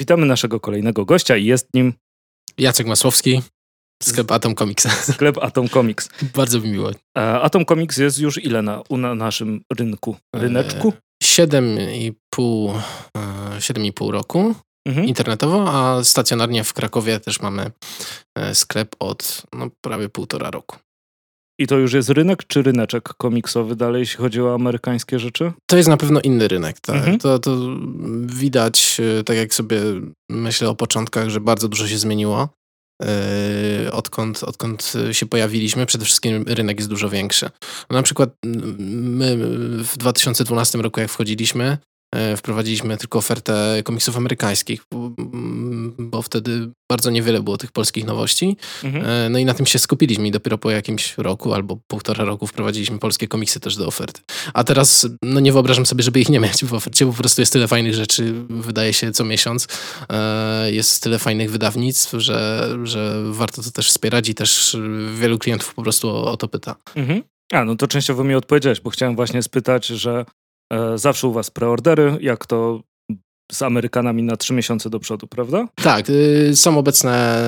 Witamy naszego kolejnego gościa i jest nim Jacek Masłowski, sklep Atom Comics. Sklep Atom Comics. Bardzo mi miło. E, Atom Comics jest już ile na, na naszym rynku? Ryneczku? Siedem i pół, e, siedem i pół roku mhm. internetowo, a stacjonarnie w Krakowie też mamy e, sklep od no, prawie półtora roku. I to już jest rynek, czy ryneczek komiksowy dalej, jeśli chodzi o amerykańskie rzeczy? To jest na pewno inny rynek. Tak? Mhm. To, to widać, tak jak sobie myślę o początkach, że bardzo dużo się zmieniło. Yy, odkąd, odkąd się pojawiliśmy. Przede wszystkim rynek jest dużo większy. Na przykład my w 2012 roku, jak wchodziliśmy, E, wprowadziliśmy tylko ofertę komiksów amerykańskich, bo wtedy bardzo niewiele było tych polskich nowości. Mhm. E, no i na tym się skupiliśmy i dopiero po jakimś roku albo półtora roku wprowadziliśmy polskie komiksy też do oferty. A teraz no nie wyobrażam sobie, żeby ich nie mieć w ofercie, bo po prostu jest tyle fajnych rzeczy, wydaje się co miesiąc. E, jest tyle fajnych wydawnictw, że, że warto to też wspierać i też wielu klientów po prostu o, o to pyta. Mhm. A, no to częściowo mi odpowiedziałeś, bo chciałem właśnie spytać, że E, zawsze u was preordery, jak to z Amerykanami na trzy miesiące do przodu, prawda? Tak, y, są obecne,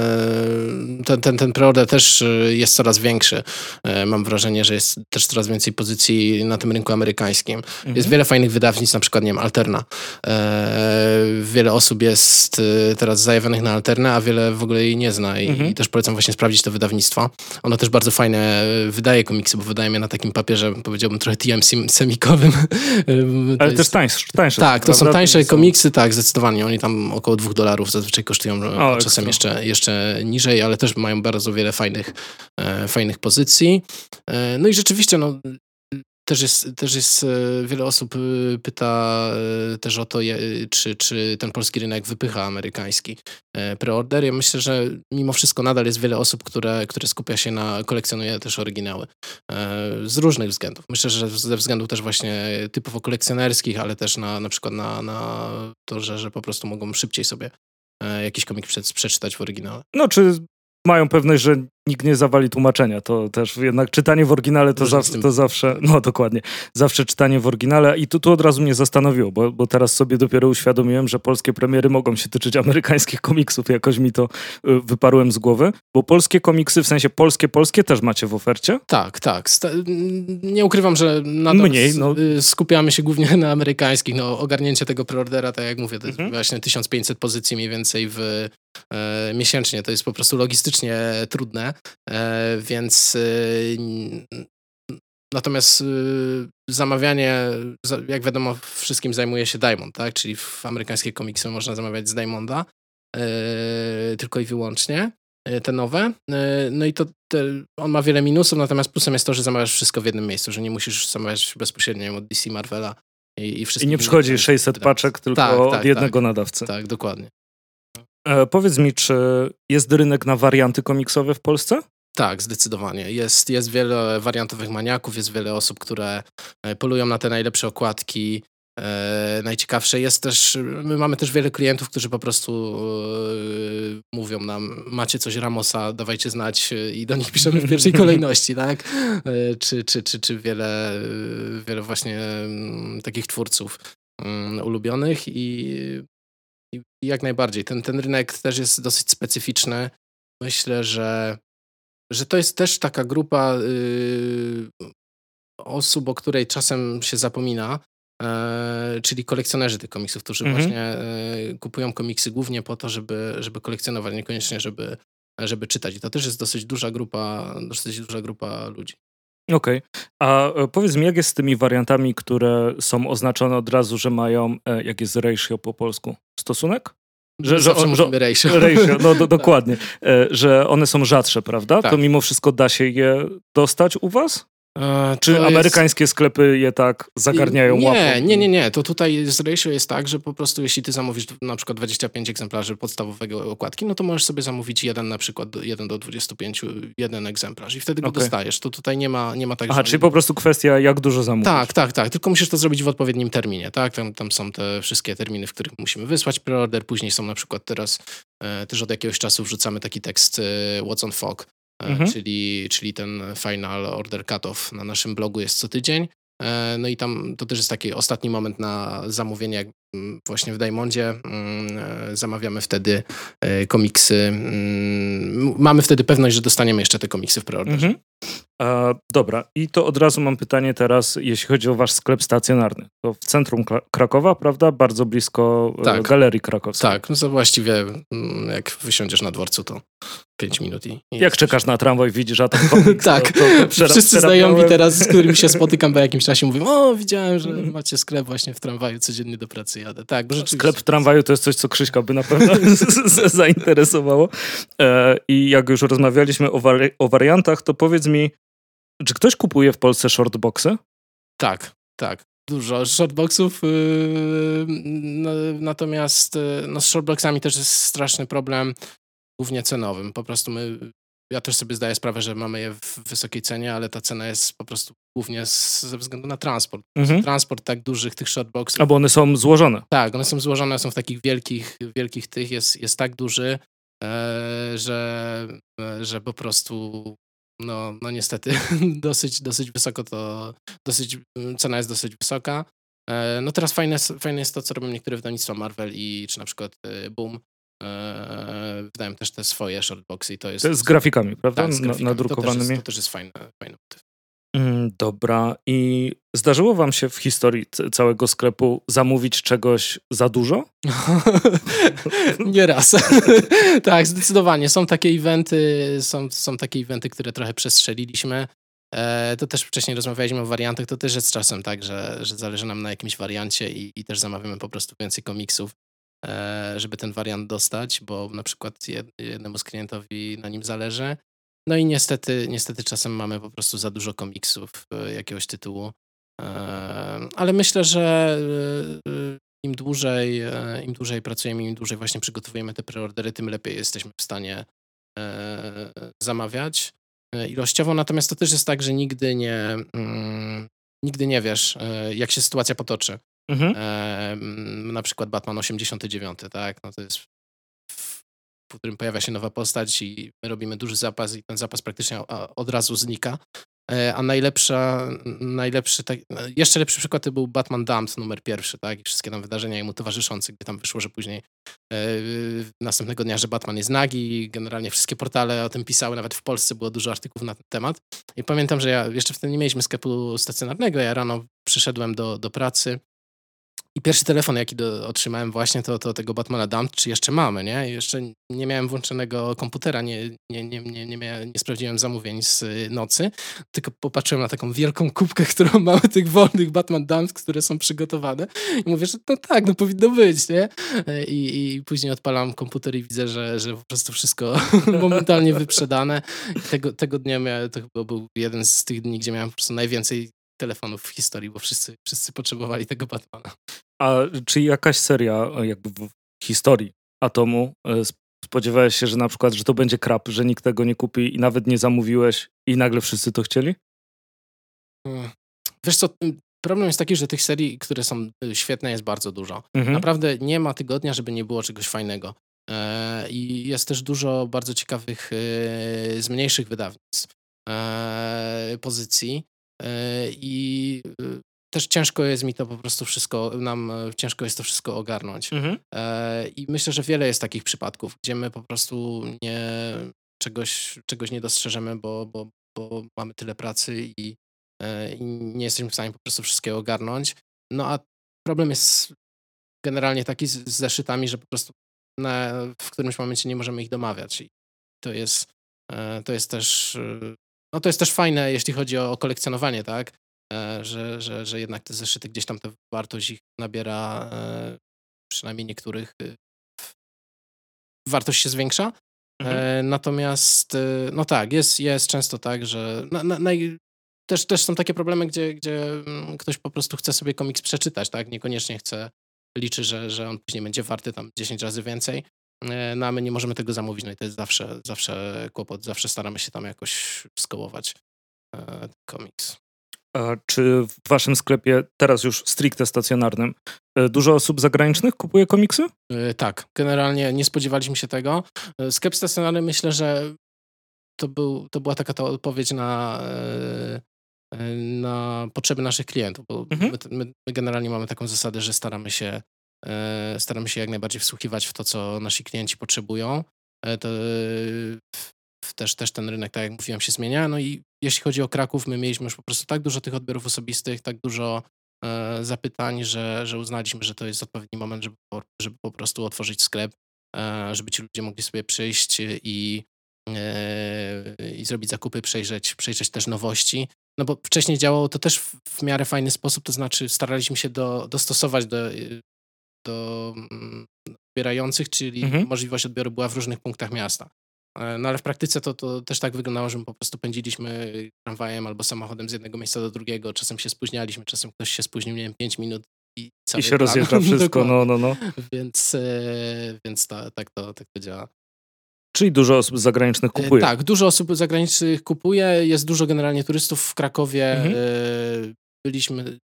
ten, ten, ten preorder też y, jest coraz większy. E, mam wrażenie, że jest też coraz więcej pozycji na tym rynku amerykańskim. Mhm. Jest wiele fajnych wydawnictw, na przykład, nie wiem, Alterna. Wiele osób jest y, teraz zajawionych na Alternę, a wiele w ogóle jej nie zna i, mhm. też polecam właśnie sprawdzić to wydawnictwo. Ono też bardzo fajne wydaje komiksy, bo wydaje je na takim papierze, powiedziałbym, trochę TM-semikowym. Ale jest... też tańsze. tańsze tak, to są tańsze komiksy, tak, zdecydowanie. Oni tam około dwóch dolarów zazwyczaj kosztują, o, czasem jeszcze, jeszcze niżej, ale też mają bardzo wiele fajnych, e, fajnych pozycji. E, no i rzeczywiście, no, też jest, też jest e, wiele osób e, pyta e, też o to, czy, czy ten polski rynek wypycha amerykański preorder. Ja myślę, że mimo wszystko nadal jest wiele osób, które, które skupia się na, kolekcjonuje też oryginały z różnych względów. Myślę, że ze względów też właśnie typowo kolekcjonerskich, ale też na, na przykład na, na to, że, że po prostu mogą szybciej sobie jakiś komik przeczytać w oryginale. No, czy mają pewność, że nikt nie zawali tłumaczenia. To też jednak czytanie w oryginale to, za, to zawsze, no dokładnie, zawsze czytanie w oryginale. I tu, tu od razu mnie zastanowiło, bo, bo teraz sobie dopiero uświadomiłem, że polskie premiery mogą się tyczyć amerykańskich komiksów. Jakoś mi to y, wyparłem z głowy. Bo polskie komiksy, w sensie polskie, polskie też macie w ofercie? Tak, tak. nie ukrywam, że nadal Mniej, no. Y, skupiamy się głównie na amerykańskich. No, ogarnięcie tego preordera, tak jak mówię, to jest mhm. właśnie 1500 pozycji mniej więcej w miesięcznie. To jest po prostu logistycznie trudne. E, więc e, Natomiast e, zamawianie, jak wiadomo, wszystkim zajmuje się Diamond, tak? Czyli w amerykańskie komiksy można zamawiać z Diamonda tylko i wyłącznie te nowe. No i to te, on ma wiele minusów, natomiast plusem jest to, że zamawiasz wszystko w jednym miejscu, że nie musisz zamawiać bezpośrednio od DC Marvela i, i I nie przychodzi 600 paczek, tylko tak, od tak, jednego tak, nadawcy. Tak, dokładnie. E, powiedz mi, czy jest rynek na warianty komiksowe w Polsce? Tak, zdecydowanie. Jest, jest wiele wariantowych maniaków, jest wiele osób, które e, polują na te najlepsze okładki. E, najciekawsze jest też, my mamy też wiele klientów, którzy po prostu e, mówią nam, macie coś Ramosa, dawajcie znać i do nich piszemy w pierwszej kolejności, tak? E, czy, czy, czy, czy wiele, wiele właśnie m, takich twórców mm, ulubionych i i jak najbardziej. Ten, ten rynek też jest dosyć specyficzny. Myślę, że, że to jest też taka grupa y, osób, o której czasem się zapomina, e, czyli kolekcjonerzy tych komiksów, którzy mhm. właśnie e, kupują komiksy głównie po to, żeby, żeby kolekcjonować, niekoniecznie żeby, żeby czytać. I to też jest dosyć duża grupa, dosyć duża grupa ludzi. Okej. Okay. A e, powiedz mi, jak jest z tymi wariantami, które są oznaczone od razu, że mają, e, jak jest ratio po polsku? Stosunek? Że, że, że ratio. ratio. No do, dokładnie. E, że one są rzadsze, prawda? Tak. To mimo wszystko da się je dostać u was? E, Czy to amerykańskie jest... sklepy je tak zagarniają nie, łapą? Nie, nie, nie. To tutaj z ratio jest tak, że po prostu jeśli ty zamówisz na przykład 25 egzemplarzy podstawowego okładki, no to możesz sobie zamówić jeden na przykład 1 do 25, jeden egzemplarz i wtedy go okay. dostajesz. To tutaj nie ma, nie ma tak, Aha, że... czyli po prostu kwestia jak dużo zamówisz. Tak, tak, tak. Tylko musisz to zrobić w odpowiednim terminie, tak? Tam, tam są te wszystkie terminy, w których musimy wysłać preorder. Później są na przykład teraz e, też od jakiegoś czasu wrzucamy taki tekst e, What's on Fog, mhm. czyli, czyli ten final order cutoff na naszym blogu jest co tydzień. E, no i tam to też jest taki ostatni moment na zamówienie, jak mm, właśnie w Diamondzie mm, e, zamawiamy wtedy e, komiksy. Mm, mamy wtedy pewność, że dostaniemy jeszcze te komiksy w preorderze. Mhm. A, dobra, i to od razu mam pytanie teraz, jeśli chodzi o wasz sklep stacjonarny. To w centrum Krakowa, prawda? Bardzo blisko tak. Galerii Krakowskiej. Tak, no to właściwie jak wysiądziesz na dworcu, to 5 minut i... i jak czekasz na tramwaj, widzisz, a ten komiks, Tak, to, to wszyscy znajomi teraz, z którymi się spotykam po jakimś czasie mówią, o, widziałem, że mhm. macie sklep właśnie w tramwaju, codziennie do pracy jadę. Tak, bo rzeczywiście... Sklep w tramwaju to jest coś, co Krzyśka by na pewno zainteresowało. E, I jak już rozmawialiśmy o, wari o wariantach, to powiedz mi, czy ktoś kupuje w Polsce shortboxy? Tak, tak. Dużo shortboxów, yy, no, natomiast yy, no, z shortboxami też jest straszny problem, głównie cenowym. Po prostu my ja też sobie zdaję sprawę, że mamy je w wysokiej cenie, ale ta cena jest po prostu głównie z, ze względu na transport. Mhm. Transport tak dużych tych shotboxów. A bo one są złożone. Tak, one są złożone, są w takich wielkich, wielkich tych, jest, jest tak duży, e, że, e, że po prostu no, no niestety dosyć, dosyć wysoko to, dosyć, cena jest dosyć wysoka. E, no teraz fajne, fajne jest to, co robią niektóre wydawnictwa Marvel i czy na przykład e, Boom, wydają też te swoje shortboxy i to jest... To jest z grafikami, prawda? Tak, z grafikami. Nadrukowanymi. To też, jest, to też jest fajny, fajny motyw. Mm, dobra. I zdarzyło wam się w historii całego sklepu zamówić czegoś za dużo? Nie raz. tak, zdecydowanie. Są takie eventy, są, są takie eventy, które trochę przestrzeliliśmy. E, to też wcześniej rozmawialiśmy o wariantach, to też jest czasem tak, że, że zależy nam na jakimś wariancie i, i też zamawiamy po prostu więcej komiksów. E, żeby ten wariant dostać, bo na przykład jednemu z klientowi na nim zależy. No i niestety, niestety czasem mamy po prostu za dużo komiksów e, jakiegoś tytułu. E, ale myślę, że im dłużej, im dłużej pracujemy, im dłużej właśnie przygotowujemy te preordery, tym lepiej jesteśmy w stanie zamawiać ilościowo. Natomiast to też jest tak, że nigdy nie, mm, nigdy nie wiesz, jak się sytuacja potoczy. Mhm. E, na przykład Batman 89, tak? No to jest w którym pojawia się nowa postać i my robimy duży zapas i ten zapas praktycznie od razu znika. E, a najlepsza, najlepszy, tak, jeszcze lepszy przykład to był Batman Damned numer pierwszy, tak? I wszystkie tam wydarzenia mu towarzyszące, gdzie tam wyszło, że później e, następnego dnia, że Batman jest nagi i generalnie wszystkie portale o tym pisały, nawet w Polsce było dużo artykułów na ten temat. I pamiętam, że ja jeszcze wtedy nie mieliśmy sklepu stacjonarnego, ja rano przyszedłem do, do pracy i pierwszy telefon, jaki do, otrzymałem właśnie, to, to tego Batmana Dump, czy jeszcze mamy, nie? Jeszcze nie miałem włączonego komputera, nie, nie, nie, nie, nie, miałem, nie sprawdziłem zamówień z y, nocy, tylko popatrzyłem na taką wielką kubkę, którą mamy tych wolnych Batman Dumps, które są przygotowane i mówię, że no tak, no powinno być, nie? I, i później odpalam komputer i widzę, że, że po prostu wszystko momentalnie wyprzedane. Tego, tego dnia miałem, to był jeden z tych dni, gdzie miałem po prostu najwięcej telefonów w historii, bo wszyscy, wszyscy potrzebowali tego Batmana. A czy jakaś seria jakby w historii Atomu e, spodziewałeś się, że na przykład, że to będzie krap, że nikt tego nie kupi i nawet nie zamówiłeś i nagle wszyscy to chcieli? Hmm. Wiesz co, problem jest taki, że tych serii, które są y, świetne jest bardzo dużo. Mhm. Naprawdę nie ma tygodnia, żeby nie było czegoś fajnego. E, I jest też dużo bardzo ciekawych z mniejszych wydawnictw e, pozycji. E, I y, też ciężko jest mi to po prostu wszystko, nam e, ciężko jest to wszystko ogarnąć. Mhm. E, I myślę, że wiele jest takich przypadków, gdzie my po prostu nie, czegoś, czegoś nie dostrzeżemy, bo, bo, bo mamy tyle pracy i, i nie jesteśmy w stanie po prostu wszystkiego ogarnąć. No a problem jest generalnie taki z, z zeszytami, że po prostu na, w którymś momencie nie możemy ich domawiać. I to jest, to jest też no to jest też fajne, jeśli chodzi o kolekcjonowanie, tak? E, że, że, że jednak te zeszyty gdzieś tam ta wartość ich nabiera, e, przynajmniej niektórych, y, wartość się zwiększa. Mhm. E, natomiast, no tak, jest, jest często tak, że na, na, też, też są takie problemy, gdzie, gdzie mm, ktoś po prostu chce sobie komiks przeczytać, tak? Niekoniecznie chce, liczy, że, że on później będzie warty tam 10 razy więcej. No a my nie możemy tego zamówić, no i to jest zawsze, zawsze kłopot, zawsze staramy się tam jakoś skołować komiks. Czy w waszym sklepie, teraz już stricte stacjonarnym, e, dużo osób zagranicznych kupuje komiksy? tak, generalnie nie spodziewaliśmy się tego. Sklep stacjonarny myślę, że to, był, to była taka ta odpowiedź na, na potrzeby naszych klientów, bo mhm. my, my, my, generalnie mamy taką zasadę, że staramy się, staramy się jak najbardziej wsłuchiwać w to, co nasi klienci potrzebują. To, też, też ten rynek, tak jak mówiłem, się zmienia. No i jeśli chodzi o Kraków, my mieliśmy już po prostu tak dużo tych odbiorów osobistych, tak dużo e, zapytań, że, że uznaliśmy, że to jest odpowiedni moment, żeby, żeby po prostu otworzyć sklep, e, żeby ci ludzie mogli sobie przyjść i, e, i zrobić zakupy, przejrzeć, przejrzeć też nowości. No bo wcześniej działało to też w, w miarę fajny sposób, to znaczy staraliśmy się do, dostosować do, do mm, odbierających, czyli mhm. możliwość odbioru była w różnych punktach miasta. E, no ale w praktyce to, to też tak wyglądało, że my po prostu pędziliśmy tramwajem albo samochodem z jednego miejsca do drugiego. Czasem się spóźnialiśmy, czasem ktoś się spóźnił, nie wiem, 5 minut i I się rozjeżdża wszystko, no, no, no. Więc, e, więc ta, tak, to, tak to działa. Czyli dużo osób zagranicznych e, kupuje. Tak, dużo osób zagranicznych kupuje. Jest dużo generalnie turystów w Krakowie. Mhm. Byliśmy,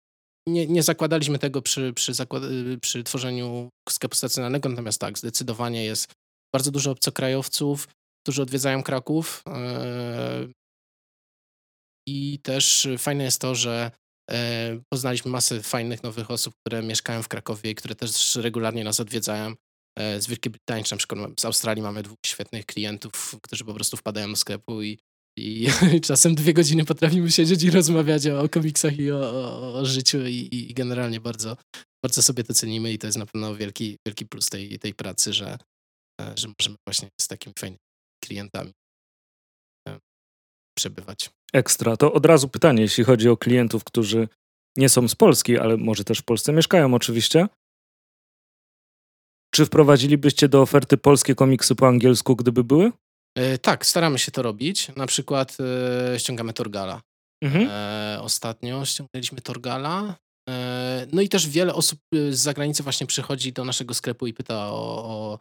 nie, nie zakładaliśmy tego przy, przy, zakład, przy tworzeniu sklepu stacjonarnego, natomiast tak, zdecydowanie jest bardzo dużo obcokrajowców którzy odwiedzają Kraków. E, I też fajne jest to, że e, poznaliśmy masę fajnych nowych osób, które mieszkają w Krakowie i które też regularnie nas odwiedzają. E, z Wielkiej Brytanii, czy na przykład z Australii mamy dwóch świetnych klientów, którzy po prostu wpadają do sklepu i, i czasem dwie godziny potrafimy siedzieć i rozmawiać o, o komiksach i o, o, o życiu i, i, generalnie bardzo, bardzo sobie to cenimy i to jest na pewno wielki, wielki plus tej, tej pracy, że, że możemy właśnie z takimi fajnymi klientami e, przebywać. Ekstra. To od razu pytanie, jeśli chodzi o klientów, którzy nie są z Polski, ale może też w Polsce mieszkają oczywiście. Czy wprowadzilibyście do oferty polskie komiksy po angielsku, gdyby były? E, tak, staramy się to robić. Na przykład e, ściągamy Torgala. Mhm. E, ostatnio ściągnęliśmy Torgala. No i też wiele osób z zagranicy właśnie przychodzi do naszego sklepu i pyta o, o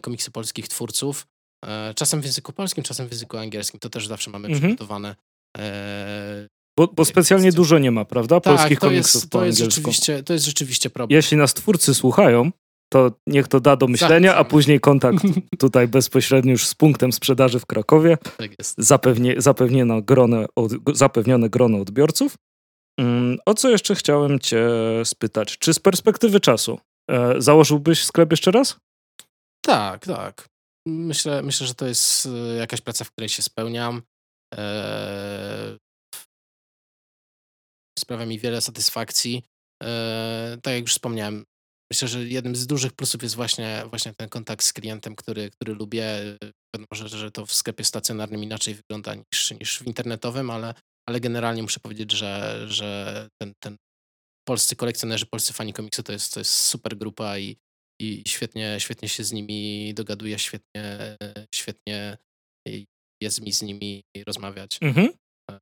komiksy polskich twórców. E, czasem w języku polskim, czasem w języku angielskim. To też zawsze mamy mhm. przygotowane. E, bo, bo specjalnie dużo nie ma, prawda? Tak, Polskich to komiksów jest, po to jest angielsku. Rzeczywiście, to jest rzeczywiście problem. Jeśli nas twórcy słuchają, to niech to da do myślenia, a później kontakt tutaj bezpośrednio już z punktem sprzedaży w Krakowie. Tak jest. Zapewnie, zapewnione, grono, zapewnione grono odbiorców. Mm, o co jeszcze chciałem cię spytać? Czy z perspektywy czasu e, założyłbyś sklep jeszcze raz? Tak, tak. Myślę, myślę, że to jest e, jakaś praca, w której się spełniam. Eee, sprawia mi wiele satysfakcji. Eee, tak jak już wspomniałem, myślę, że jednym z dużych plusów jest właśnie, właśnie ten kontakt z klientem, który, który lubię. Wiadomo, że, że to w sklepie stacjonarnym inaczej wygląda niż, niż w internetowym, ale, ale generalnie muszę powiedzieć, że, że ten, ten polscy kolekcjonerzy, polscy fani komiksu to jest, to jest super grupa i, i świetnie, świetnie się z nimi dogaduje, świetnie, świetnie jest mi z nimi rozmawiać. Mhm. E,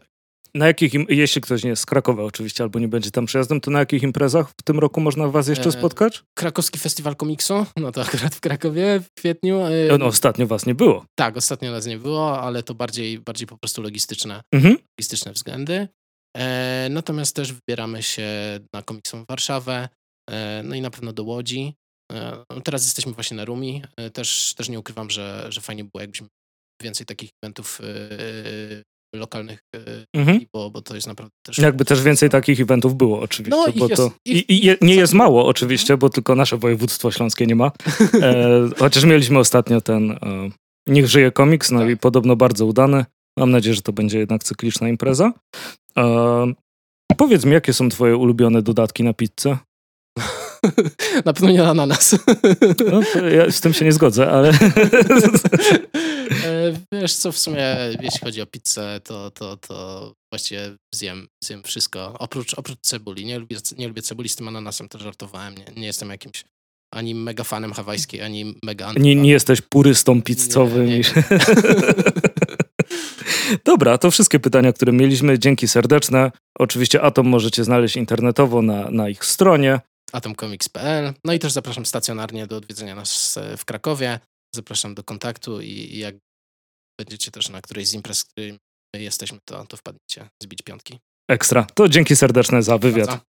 tak. Na jakich, jeśli ktoś nie jest z Krakowa oczywiście, albo nie będzie tam przyjazdem, to na jakich imprezach w tym roku można was jeszcze e, spotkać? Krakowski Festiwal Komiksu, no to akurat w Krakowie w kwietniu. E, no, ostatnio was nie było. Tak, ostatnio nas nie było, ale to bardziej, bardziej po prostu logistyczne, mhm. logistyczne względy. natomiast też wybieramy się na Komiksą Warszawę, E, no i na pewno do Łodzi. E, no teraz jesteśmy właśnie na Rumi. E, też, też nie ukrywam, że, że fajnie było, jakbyśmy więcej takich eventów lokalnych, mhm. bo, bo to jest naprawdę też... Jakby też więcej takich eventów było oczywiście, no, bo jest, to ich, i, i, nie jest mało oczywiście, bo tylko nasze województwo śląskie nie ma, e, chociaż mieliśmy ostatnio ten e, Niech żyje komiks, no tak. i podobno bardzo udany. Mam nadzieję, że to będzie jednak cykliczna impreza. E, powiedz mi, jakie są twoje ulubione dodatki na pizzę? Na pewno nie ananas. No, ja z tym się nie zgodzę, ale... E, wiesz co, w sumie jeśli chodzi o pizzę, to, to, to właściwie zjem, zjem wszystko, oprócz, oprócz cebuli. Nie lubię, nie lubię cebuli z tym ananasem, to żartowałem. Nie, nie jestem jakimś ani mega fanem hawajskiej, ani mega... Nie, nie jesteś purystą pizzowym. Nie, nie. Dobra, to wszystkie pytania, które mieliśmy. Dzięki serdeczne. Oczywiście Atom możecie znaleźć internetowo na, na ich stronie atomcomics.pl. No i też zapraszam stacjonarnie do odwiedzenia nas e, w Krakowie. Zapraszam do kontaktu i, i jak będziecie też na którejś z imprez, w której jesteśmy, to, to wpadnijcie zbić piątki. Ekstra. To dzięki serdeczne za wywiad.